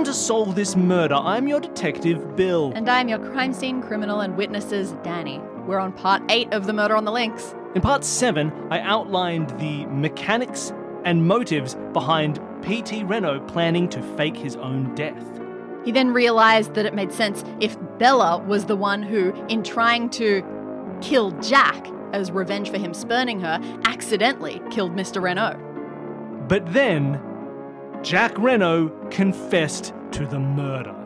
welcome to Solve This Murder. I'm your detective, Bill. And I'm your crime scene criminal and witnesses, Dani. We're on part 8 of The Murder on the Links. In part 7, I outlined the mechanics and motives behind P.T. Renault planning to fake his own death. He then realized that it made sense if Bella was the one who, in trying to kill Jack as revenge for him spurning her, accidentally killed Mr. Renault. But then, Jack Renault confessed to the murder.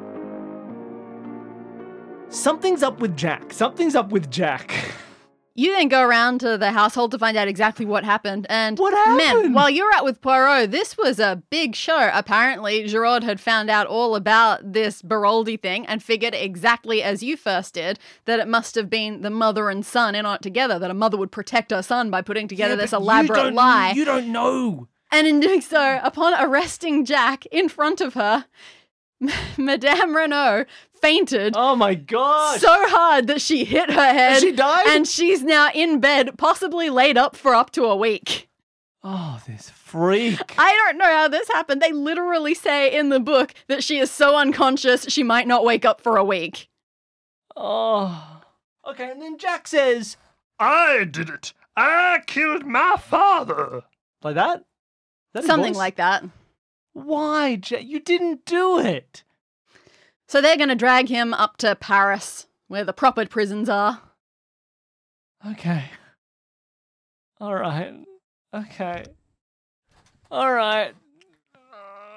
Something's up with Jack. Something's up with Jack. You then go around to the household to find out exactly what happened. And What man, happened? while you're out with Poirot, this was a big show. Apparently, Giraud had found out all about this Beroldy thing and figured exactly as you first did that it must have been the mother and son in on it together. That a mother would protect her son by putting together Yeah, this but you elaborate lie. You don't know. And in doing so, upon arresting Jack in front of her, Madame Renault fainted Oh my god. so hard that she hit her head. she died? And she's now in bed, possibly laid up for up to a week. oh, this freak. I don't know how this happened. They literally say in the book that she is so unconscious she might not wake up for a week. Oh. Okay, and then Jack says, I did it. I killed my father. like that? That Something voice? like that. Why, Jack? You didn't do it. So they're going to drag him up to Paris, where the proper prisons are. Okay. All right. Okay. All right.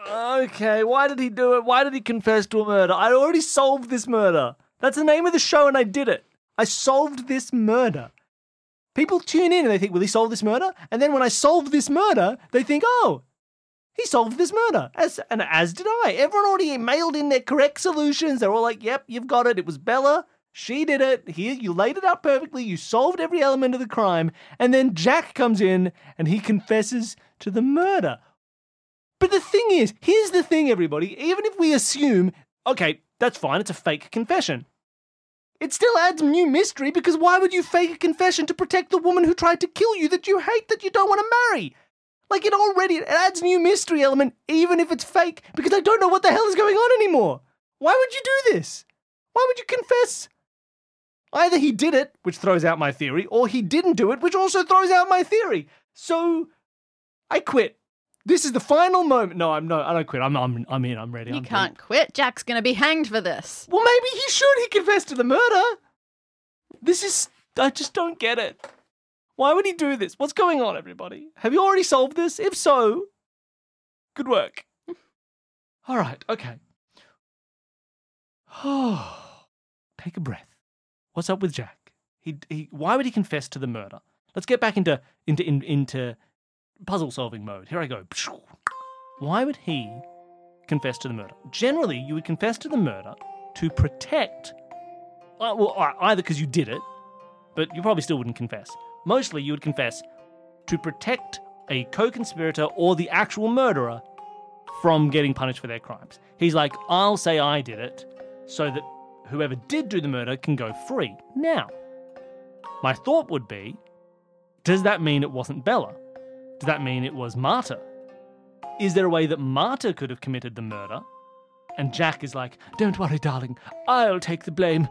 Okay. Why did he do it? Why did he confess to a murder? I already solved this murder. That's the name of the show, and I did it. I solved this murder. People tune in and they think, will he solve this murder? And then when I solve this murder, they think, oh, he solved this murder. As and as did I. Everyone already mailed in their correct solutions. They're all like, yep, you've got it. It was Bella. She did it. Here, you laid it out perfectly. You solved every element of the crime. And then Jack comes in and he confesses to the murder. But the thing is, here's the thing, everybody. Even if we assume, okay, that's fine, it's a fake confession. It still adds new mystery because why would you fake a confession to protect the woman who tried to kill you that you hate that you don't want to marry? Like it already it adds new mystery element even if it's fake because I don't know what the hell is going on anymore. Why would you do this? Why would you confess? Either he did it, which throws out my theory, or he didn't do it, which also throws out my theory. So I quit. This is the final moment. No, I'm no, I don't quit. I'm I'm, I'm in. I'm ready. You I'm can't quit. Jack's going to be hanged for this. well, maybe he should. He confessed to the murder. This is. I just don't get it. Why would he do this? What's going on, everybody? Have you already solved this? If so, good work. All right, okay. Oh, take a breath. What's up with Jack? He, he, why would he confess to the murder? Let's get back into into in, into puzzle solving mode. Here I go. Why would he confess to the murder? Generally, you would confess to the murder to protect. uh, Well, either because you did it, but you probably still wouldn't confess. Mostly, you would confess to protect a co-conspirator or the actual murderer from getting punished for their crimes. He's like, I'll say I did it, so that whoever did do the murder can go free. Now, my thought would be, does that mean it wasn't Bella? Does that mean it was Marta? Is there a way that Marta could have committed the murder? And Jack is like, Don't worry, darling, I'll take the blame.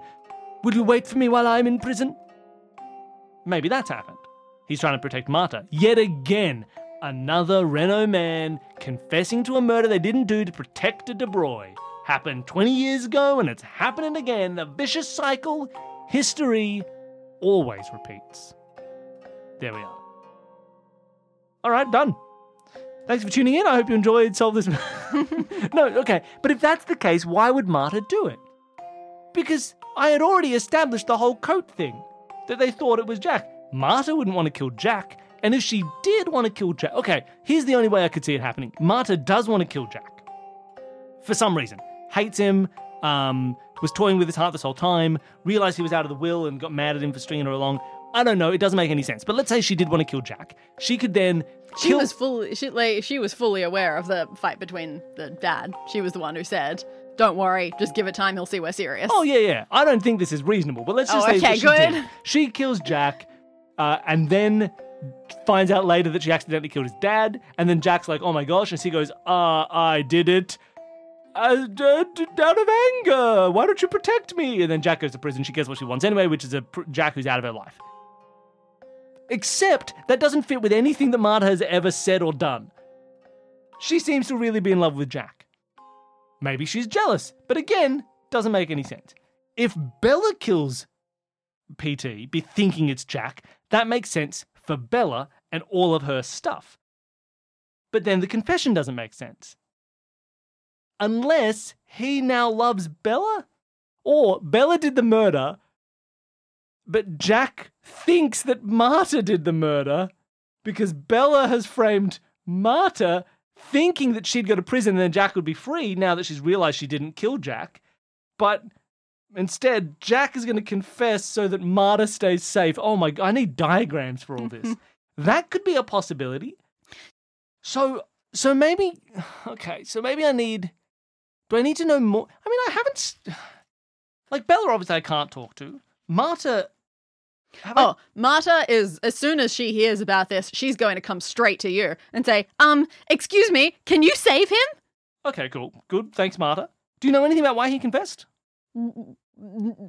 Will you wait for me while I'm in prison? Maybe that's happened. He's trying to protect Marta. Yet again, another Renault man confessing to a murder they didn't do to protect a De Broy. Happened 20 years ago and it's happening again. The vicious cycle. History always repeats. There we are. All right, done. Thanks for tuning in. I hope you enjoyed Solve This. no, okay. But if that's the case, why would Marta do it? Because I had already established the whole coat thing that they thought it was Jack. Marta wouldn't want to kill Jack. And if she did want to kill Jack, okay, here's the only way I could see it happening. Marta does want to kill Jack for some reason. Hates him, um, was toying with his heart this whole time, realized he was out of the will and got mad at him for stringing her along. I don't know, it doesn't make any sense. But let's say she did want to kill Jack. She could then She kill was fully she like she was fully aware of the fight between the dad. She was the one who said, "Don't worry, just give it time. He'll see we're serious." Oh yeah, yeah. I don't think this is reasonable, but let's just Oh, say okay, that she good. did. She kills Jack, uh, and then finds out later that she accidentally killed his dad. And then Jack's like, "Oh my gosh!" And she goes, "Ah, I did it." uh, out of anger. Why don't you protect me? And then Jack goes to prison. She gets what she wants anyway, which is a pr- Jack who's out of her life. Except that doesn't fit with anything that Marta has ever said or done. She seems to really be in love with Jack. Maybe she's jealous, but again, doesn't make any sense. If Bella kills PT, be thinking it's Jack, that makes sense for Bella and all of her stuff. But then the confession doesn't make sense. Unless he now loves Bella? Or Bella did the murder, but Jack thinks that Marta did the murder because Bella has framed Marta thinking that she'd go to prison and then Jack would be free now that she's realized she didn't kill Jack. But instead, Jack is going to confess so that Marta stays safe. Oh my god, I need diagrams for all this. that could be a possibility. So so maybe okay, so maybe I need do I need to know more? I mean, I haven't like Bella obviously I can't talk to. Marta have I- Oh, Marta is, as soon as she hears about this, she's going to come straight to you and say, um, excuse me, can you save him? Okay, cool. Good. Thanks, Marta. Do you know anything about why he confessed?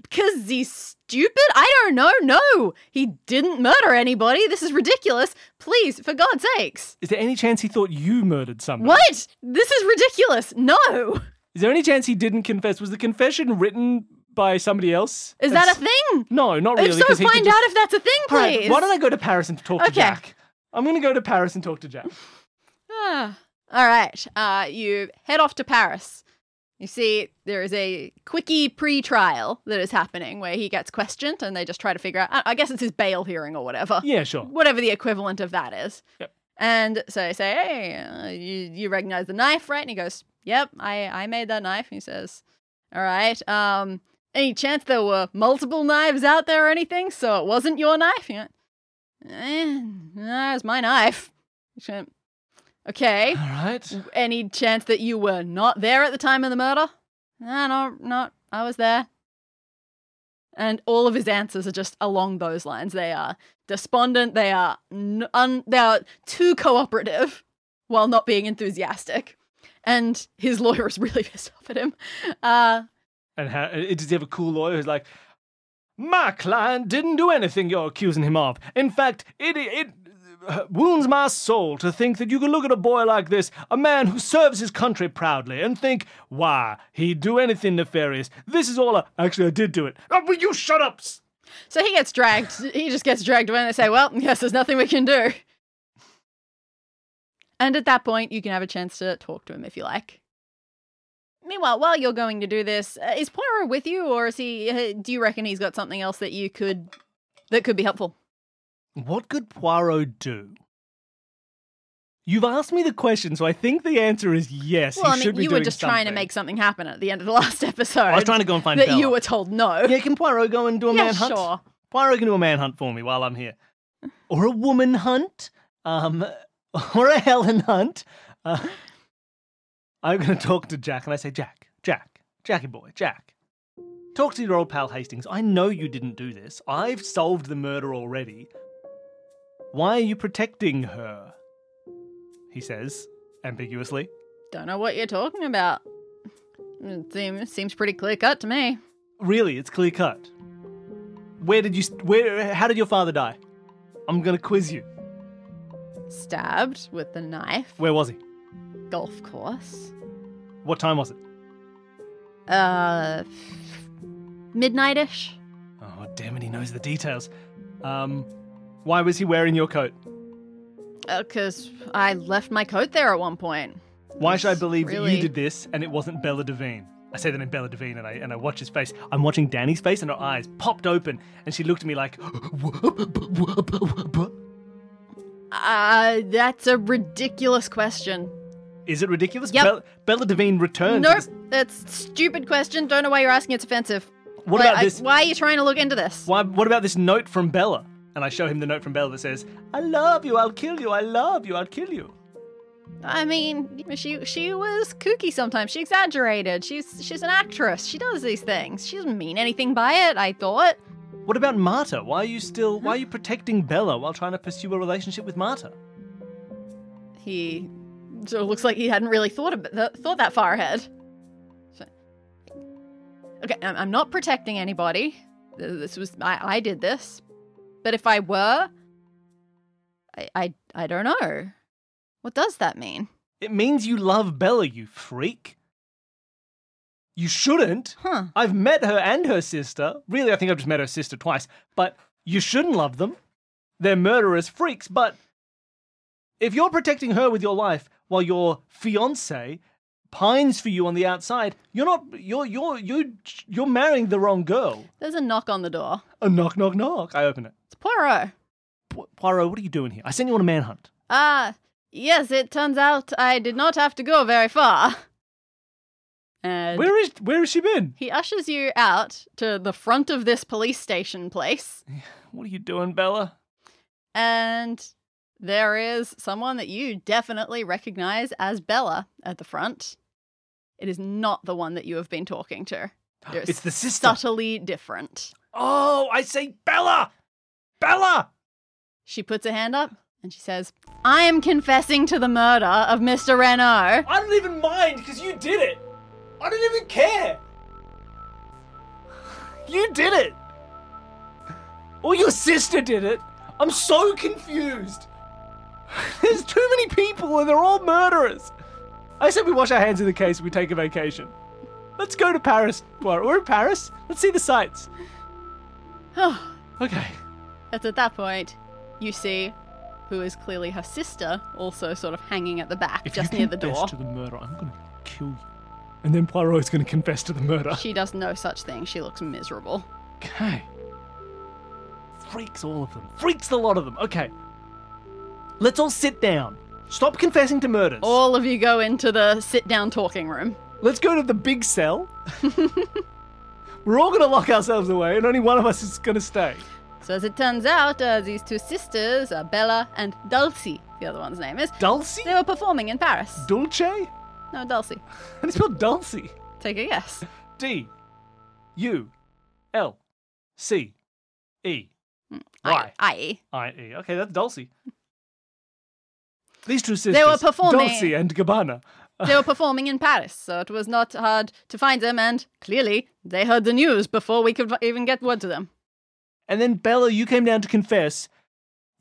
Because he's stupid? I don't know. No, he didn't murder anybody. This is ridiculous. Please, for God's sakes. Is there any chance he thought you murdered somebody? What? This is ridiculous. No. Is there any chance he didn't confess? Was the confession written by somebody else? Is that a thing? No, not really. if so, find just- out if that's a thing, right, please. why don't I go to Paris and talk to Okay. Jack? I'm going to go to Paris and talk to Jack. Ah. All right. Uh, you head off to Paris. You see, there is a quickie pre-trial that is happening where he gets questioned, and they just try to figure out. I I guess it's his bail hearing or whatever. Yeah, sure. whatever the equivalent of that is. Yep. And so I say, hey, uh, you, you recognize the knife, right? And he goes, yep, I, I made that knife. And he says, all right, um, any chance there were multiple knives out there or anything? So it wasn't your knife? You went, eh, no, it's my knife. Okay. All right. Any chance that you were not there at the time of the murder? No, no, no, I was there. And all of his answers are just along those lines. They are despondent. They are un- they are too cooperative while not being enthusiastic. And his lawyer is really pissed off at him. Uh, And how, uh, does he have a cool lawyer who's like, my client didn't do anything you're accusing him of. In fact, it, it uh, wounds my soul to think that you can look at a boy like this, a man who serves his country proudly, and think, why, he'd do anything nefarious. This is all a. Actually, I did do it. Oh, will you shut up? so he gets dragged. He just gets dragged away, and they say, "Well, yes, there's nothing we can do." And at that point, you can have a chance to talk to him if you like. Meanwhile, while you're going to do this, uh, is Poirot with you, or is he? Uh, do you reckon he's got something else that you could that could be helpful? What could Poirot do? You've asked me the question, so I think the answer is yes. well, I mean, you were just trying to make something happen at the end of the last episode. I was trying to go and find that Bella. you were told no. Yeah, can Poirot go and do a Yeah, manhunt? sure. Poirot can do a manhunt for me while I'm here. Or a woman hunt. Um, or a Helen hunt. Uh, I'm going to talk to Jack and I say, Jack, Jack, Jackie boy, Jack. Talk to your old pal Hastings. I know you didn't do this. I've solved the murder already. Why are you protecting her? He says, ambiguously. Don't know what you're talking about. It seems, seems pretty clear cut to me. Really, it's clear cut. Where did you? Where? How did your father die? I'm gonna quiz you. Stabbed with the knife. Where was he? Golf course. What time was it? Uh, midnightish. Oh, damn it, he knows the details. Um, why was he wearing your coat? Because Uh, I left my coat there at one point. Why should I believe that you did this and it wasn't Bella Devine? I say that in Bella Devine and I and I watch his face. I'm watching Dani's face and her eyes popped open and she looked at me like Uh, that's a ridiculous question. Is it ridiculous? Yep. Bella, Bella Devine returned. to Nope, that's stupid question. Don't know why you're asking. It's offensive. What Why- about I- this? why are you trying to look into this? Why, what about this note from Bella? And I show him the note from Bella that says, I love you, I'll kill you, I love you, I'll kill you. I mean, she she was kooky sometimes. She exaggerated. She's she's an actress. She does these things. She doesn't mean anything by it. I thought. What about Marta? Why are you still, why are you protecting Bella while trying to pursue a relationship with Marta? He so it looks like he hadn't really thought about th- thought that far ahead. Okay, I'm I'm not protecting anybody. This was I, I did this. But if I were, I, I I don't know. What does that mean? It means you love Bella, you freak. You shouldn't. Huh? I've met her and her sister. Really, I think I've just met her sister twice. But you shouldn't love them. They're murderous freaks. But if you're protecting her with your life while your fiance pines for you on the outside, you're not. You're you're you you're marrying the wrong girl. There's a knock on the door. A knock, knock, knock. I open it. It's Poirot. Pu- Poirot, what are you doing here? I sent you on a manhunt. Ah, yes. It turns out I did not have to go very far. And Where is where has she been? he ushers you out to the front of this police station place. What are you doing, Bella? And there is someone that you definitely recognize as Bella at the front. It is not the one that you have been talking to. They're It's the sister. subtly different. Oh, I say Bella! Bella! She puts her hand up and she says, I am confessing to the murder of Mr. Renault. I don't even mind because you did it. I don't even care. You did it. Or your sister did it. I'm so confused. There's too many people and they're all murderers. I said we wash our hands of the case and we take a vacation. Let's go to Paris. Well, We're in Paris. Let's see the sights. Oh. okay. It's at that point you see who is clearly her sister, also sort of hanging at the back, If just near the confess door. to the murder, I'm going to kill you. And then Poirot's going to confess to the murder. She does no such thing. She looks miserable. Okay. Freaks, all of them. Freaks, the lot of them. Okay. Let's all sit down. Stop confessing to murders. All of you go into the sit down talking room. Let's go to the big cell. We're all going to lock ourselves away, and only one of us is going to stay. So, as it turns out, uh, these two sisters, are Bella and Dulcie, the other one's name is, Dulcie? they were performing in Paris. Dulce? No, Dulcie. And it's spell Dulcie? Take a guess. D. U. L. C. E. I, Why? I. I. E. Okay, that's Dulcie. These two sisters. They were performing- Dulcie and Gabbana. They were performing in Paris, so it was not hard to find them, and clearly they heard the news before we could even get word to them. And then Bella, you came down to confess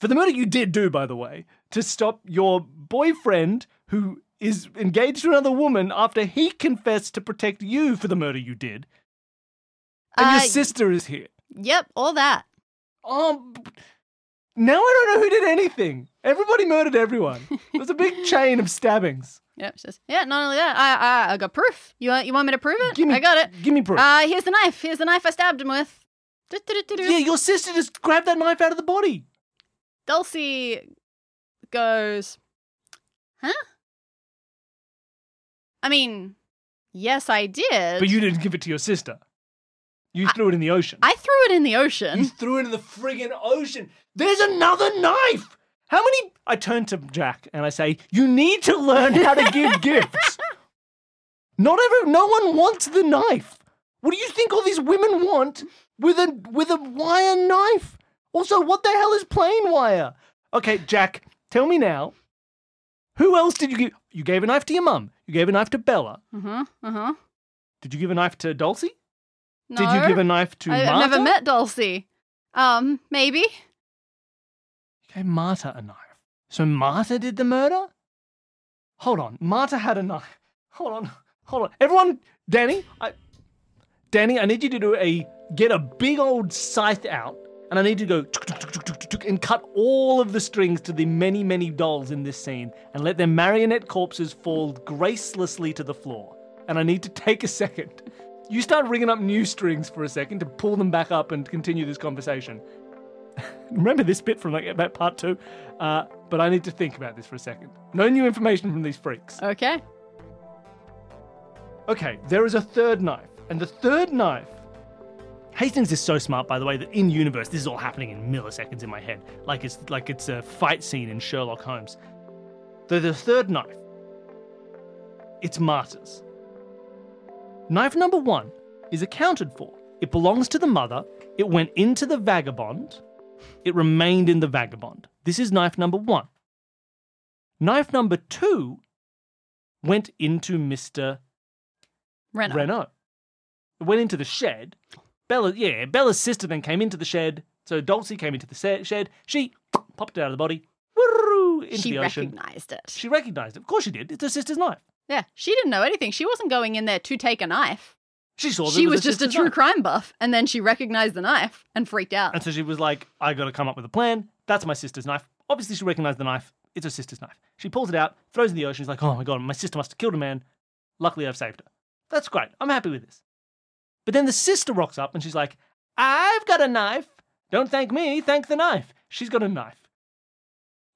for the murder you did do, by the way, to stop your boyfriend who is engaged to another woman after he confessed to protect you for the murder you did. And your Uh, sister is here. Yep, all that. Oh, now I don't know who did anything. Everybody murdered everyone. It was a big chain of stabbings. Yep, she says, yeah, not only that, I, I, I got proof. You want, you want me to prove it? Give me, I got it. Give me proof. Uh, here's the knife. Here's the knife I stabbed him with. Yeah, your sister just grabbed that knife out of the body. Dulcie goes, huh? I mean, yes, I did. But you didn't give it to your sister. You threw it in the ocean. I threw it in the ocean. You threw it in the friggin' ocean. There's another knife. How many? I turn to Jack and I say, "You need to learn how to give gifts. Not every, no one wants the knife. What do you think all these women want with a with a wire knife? Also, what the hell is plain wire? Okay, Jack, tell me now. Who else did you give? You gave a knife to your mum. You gave a knife to Bella. Uh huh. Uh huh. Did you give a knife to Dulcie? No, Did you give a knife to I, Martha? I've never met Dulcie. Um, maybe. You gave Marta a knife. So Marta did the murder? Hold on. Marta had a knife. Hold on. Hold on. Everyone, Dani, I Dani, I need you to do a get a big old scythe out and I need you to go tuk, tuk, tuk, and cut all of the strings to the many, many dolls in this scene and let their marionette corpses fall gracelessly to the floor. And I need to take a second. You start ringing up new strings for a second to pull them back up and continue this conversation remember this bit from like about part two, uh, but I need to think about this for a second. No new information from these freaks. Okay. Okay, there is a third knife, and the third knife. Hastings is so smart, by the way, that in universe this is all happening in milliseconds in my head, like it's like it's a fight scene in Sherlock Holmes. The, the third knife, it's Marta's. Knife number one is accounted for. It belongs to the mother. It went into the vagabond. It remained in the vagabond. This is knife number one. Knife number two went into Mr. Renault. Renault. went into the shed. Bella, yeah, Bella's sister then came into the shed. So Dulcie came into the shed. She popped it out of the body. Into she the ocean. recognized it. She recognized it. Of course she did. It's her sister's knife. Yeah, she didn't know anything. She wasn't going in there to take a knife. She saw that She was just a true knife. crime buff, and then she recognized the knife and freaked out. And so she was like, I got to come up with a plan. That's my sister's knife. Obviously, she recognized the knife. It's her sister's knife. She pulls it out, throws it in the ocean. She's like, oh my God, my sister must have killed a man. Luckily, I've saved her. That's great. I'm happy with this. But then the sister rocks up and she's like, I've got a knife. Don't thank me, thank the knife. She's got a knife.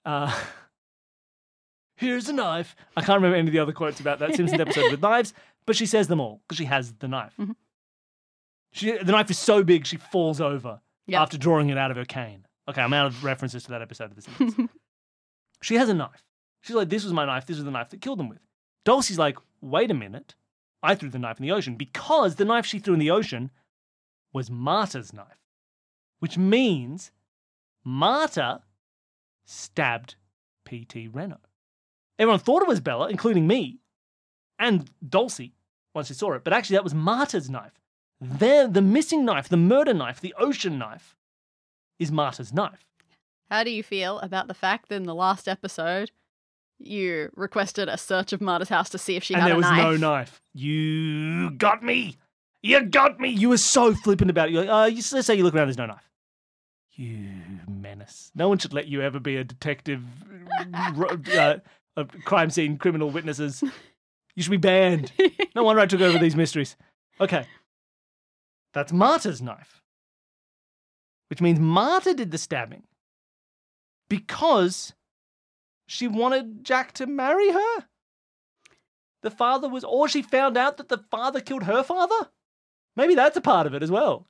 Uh, here's a knife. I can't remember any of the other quotes about that Simpsons episode with knives, but she says them all because she has the knife. Mhm. She, the knife is so big she falls over Yep. after drawing it out of her cane. Okay, I'm out of references to that episode of The Simpsons. she has a knife. She's like, this was my knife. This was the knife that killed them with. Dulcie's like, wait a minute. I threw the knife in the ocean because the knife she threw in the ocean was Marta's knife, which means Marta stabbed P.T. Renault. Everyone thought it was Bella, including me and Dulcie once they saw it, but actually that was Marta's knife. There, the missing knife, the murder knife, the ocean knife, is Marta's knife. How do you feel about the fact that in the last episode you requested a search of Marta's house to see if she and had a knife? there was no knife. You got me. You got me. You were so flippant about it. You're like, uh, you, let's say you look around, there's no knife. You menace. No one should let you ever be a detective, uh, of crime scene criminal witnesses. You should be banned. No wonder I took over these mysteries. Okay. That's Marta's knife. Which means Marta did the stabbing because she wanted Jack to marry her. The father was, or she found out that the father killed her father. Maybe that's a part of it as well.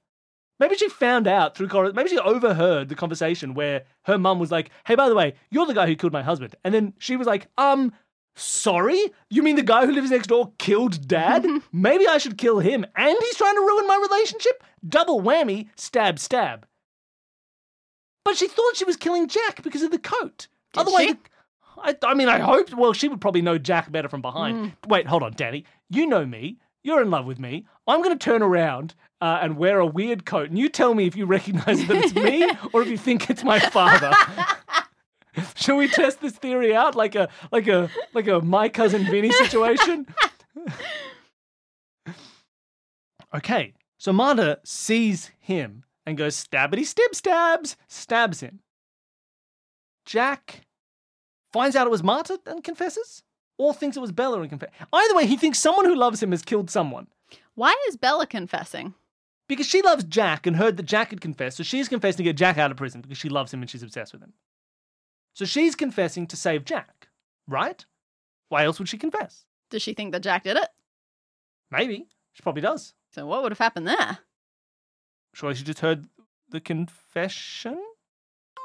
Maybe she found out through, maybe she overheard the conversation where her mum was like, hey, by the way, you're the guy who killed my husband. And then she was like, um, sorry? You mean the guy who lives next door killed dad? maybe I should kill him. And he's trying to ruin my relationship? Double whammy, stab, stab. But she thought she was killing Jack because of the coat. Did Otherwise, she? I, I mean, I hoped. Well, she would probably know Jack better from behind. Wait, hold on, Dani. You know me. You're in love with me. I'm going to turn around uh, and wear a weird coat, and you tell me if you recognize that it's me or if you think it's my father. Shall we test this theory out like a like a like a my cousin Vinny situation? okay, so Marta sees him and goes stabbity stib stabs, stabs him. Jack finds out it was Marta and confesses, or thinks it was Bella and confesses. Either way, he thinks someone who loves him has killed someone. Why is Bella confessing? Because she loves Jack and heard that Jack had confessed, so she's confessing to get Jack out of prison because she loves him and she's obsessed with him. So she's confessing to save Jack, right? Why else would she confess? Does she think that Jack did it? Maybe. She probably does. So what would have happened there? Surely she just heard the confession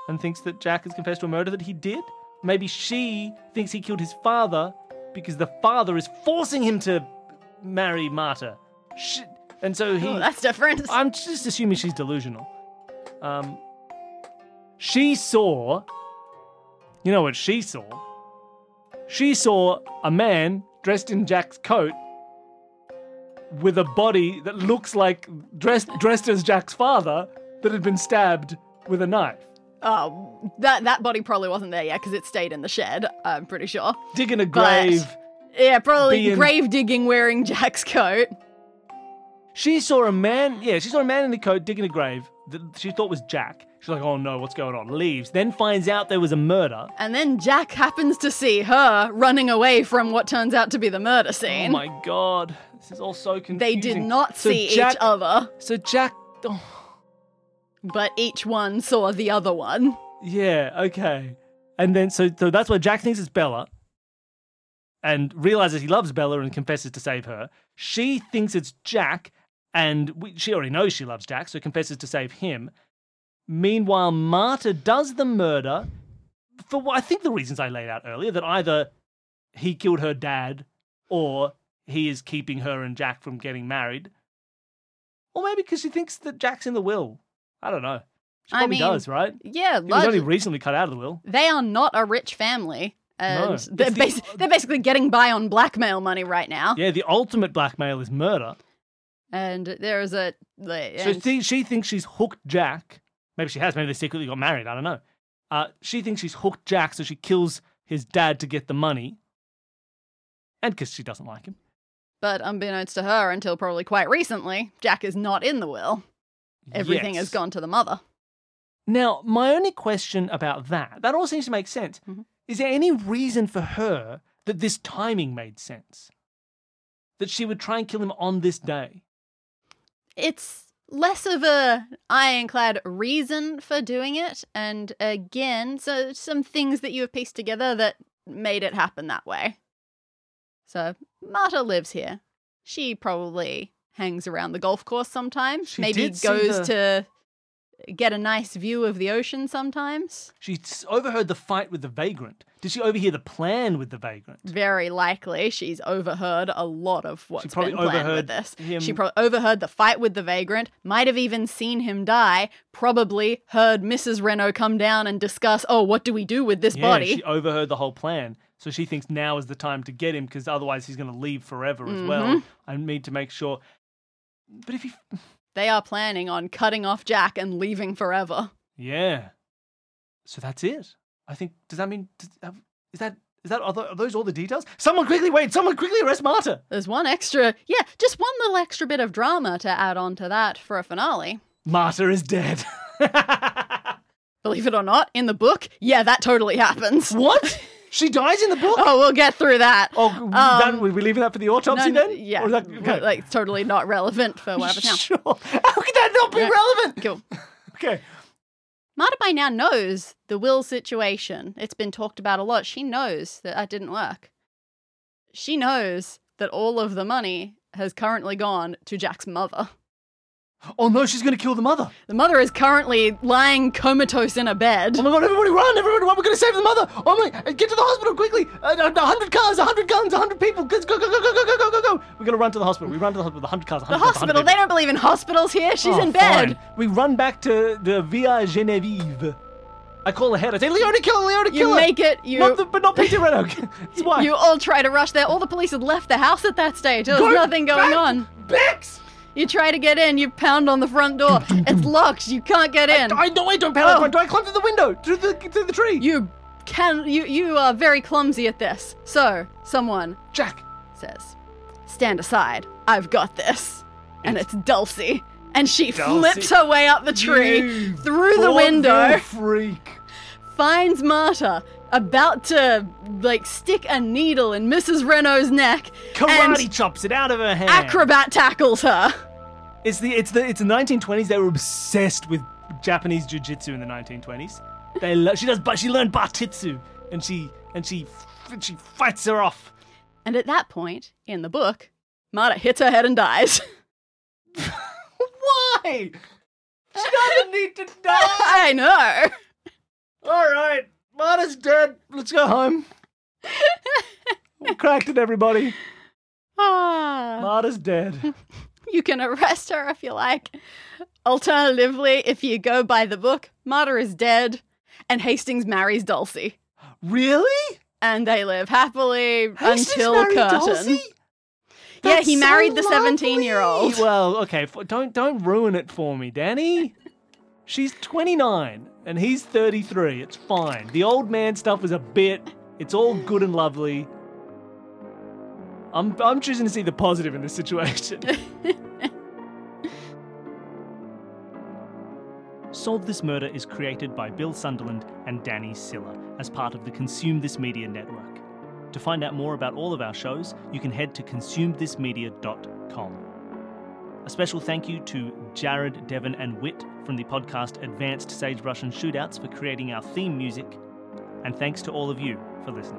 and thinks that Jack has confessed to a murder that he did? Maybe she thinks he killed his father because the father is forcing him to marry Marta. Sh and so he. Oh, that's different. I'm just assuming she's delusional. Um, she saw. You know what she saw? She saw a man dressed in Jack's coat with a body that looks like dressed dressed as Jack's father that had been stabbed with a knife, Oh, that that body probably wasn't there yet because it stayed in the shed. I'm pretty sure. digging a But- grave. Yeah, probably Being- grave digging wearing Jack's coat. She saw a man, yeah, she saw a man in a coat digging a grave that she thought was Jack. She's like, oh no, what's going on? Leaves, then finds out there was a murder. And then Jack happens to see her running away from what turns out to be the murder oh scene. Oh my god, this is all so confusing. they did not So see Jack- each other, So Jack, oh, but each one saw the other one. yeah, okay. And then, so, so that's why Jack thinks it's Bella and realizes he loves Bella and confesses to save her. She thinks it's Jack and we, she already knows she loves Jack, so confesses to save him. Meanwhile, Marta does the murder for what I think the reasons I laid out earlier that either he killed her dad or he is keeping her and Jack from getting married. Or maybe because she thinks that Jack's in the will. I don't know. She I probably mean, does, right? Yeah, He was only recently cut out of the will. they are not a rich family. And No, they're, the- basi- they're basically getting by on blackmail money right now. Yeah, the ultimate blackmail is murder. And there is a. like, So she, she thinks she's hooked Jack. Maybe she has. Maybe they secretly got married. I don't know. Uh, she thinks she's hooked Jack, so she kills his dad to get the money. And because she doesn't like him. but unbeknownst to her, until probably quite recently, Jack is not in the will. Everything has gone to the mother. Now, my only question about that, that all seems to make sense. Mhm. Is there any reason for her that this timing made sense? That she would try and kill him on this day? It's less of a ironclad reason for doing it and again so some things that you have pieced together that made it happen that way. So marta lives here. She probably hangs around the golf course sometimes She maybe goes the- to get a nice view of the ocean sometimes She overheard the fight with the vagrant. Did she overhear the plan with the vagrant? very likely she's overheard a lot of what's probably been planned overheard with this. him- She probably overheard the fight with the vagrant, might have even seen him die, probably heard Mrs. Renault come down and discuss, oh, what do we do with this yeah, body? she overheard the whole plan. So she thinks now is the time to get him because otherwise he's going to leave forever as well. Mhm. I need to make sure. But if he. They are planning on cutting off Jack and leaving forever. Yeah. So that's it. I think. Does that mean. Does, have- is that. Is that are, are those all the details? Someone quickly wait! Someone quickly arrest Marta! There's one extra, yeah, just one little extra bit of drama to add on to that for a finale. Marta is dead. Believe it or not, in the book, yeah, that totally happens. what? She dies in the book? Oh, we'll get through that. Oh, that, Um, were we leaving that for the autopsy No, then? Yeah, that, but, like totally not relevant for what happens now. Sure. How could that not be relevant? Cool. Okay. Marta by now knows the will situation. It's been talked about a lot. She knows that that didn't work. She knows that all of the money has currently gone to Jack's mother. Oh no, she's going to kill the mother. The mother is currently lying comatose in a bed. Oh my god, everybody run! Everybody run! We're going to save the mother! Oh my, get to the hospital quickly! Uh, A hundred cars, a hundred guns, a hundred people! Go, go, go, go, go, go, go, go, go! We're going to run to the hospital. We run to the hospital a hundred cars, a The hundred guns, a hospital, they don't believe in hospitals here. She's Oh, in bed. fine. We run back to the Villa Genevieve. I call ahead. I say, Leona, kill her! Leona, You kill her! make it, you Not the, but not Peter Renault. It's why. you all try to rush there. All the police had left the house at that stage. There was Go nothing going back. on. Bex! You try to get in, you pound on the front door. It's locked. You can't get in. I know I don't pound Oh. the front door. I climb through the window, through the through the tree. You can you you are very clumsy at this. So, someone Jack. says, "Stand aside. I've got this." And it's Dulcie. And she Dulcie. flips her way up the tree You through the window, freak. finds Marta about to like stick a needle in Mrs. Renault's neck Karate chops it out of her hand. acrobat tackles her. It's the it's the it's the 1920s. They were obsessed with Japanese jujitsu in the 1920s. They lo- she does but she learned bartitsu and she and she she fights her off. And at that point in the book, Marta hits her head and dies. Why? She doesn't need to die. I know. All right, Marta's dead. Let's go home. we cracked it, everybody. Ah. Marta's dead. You can arrest her if you like. Alternatively, if you go by the book, Marta is dead, and Hastings marries Dulcie. Really? And they live happily Hastings until. Dulcie? Yeah, he so married the 17-year-old. Well, okay, don't don't ruin it for me, Dani. She's 29 and he's 33. It's fine. The old man stuff is a bit. It's all good and lovely. I'm I'm choosing to see the positive in this situation. Solve This Murder is created by Bill Sunderland and Dani Siller as part of the Consume This Media network. To find out more about all of our shows, you can head to consumethismedia.com. A special thank you to Jared, Devin, and Whitt from the podcast Advanced Sagebrush and Shootouts for creating our theme music. And thanks to all of you for listening.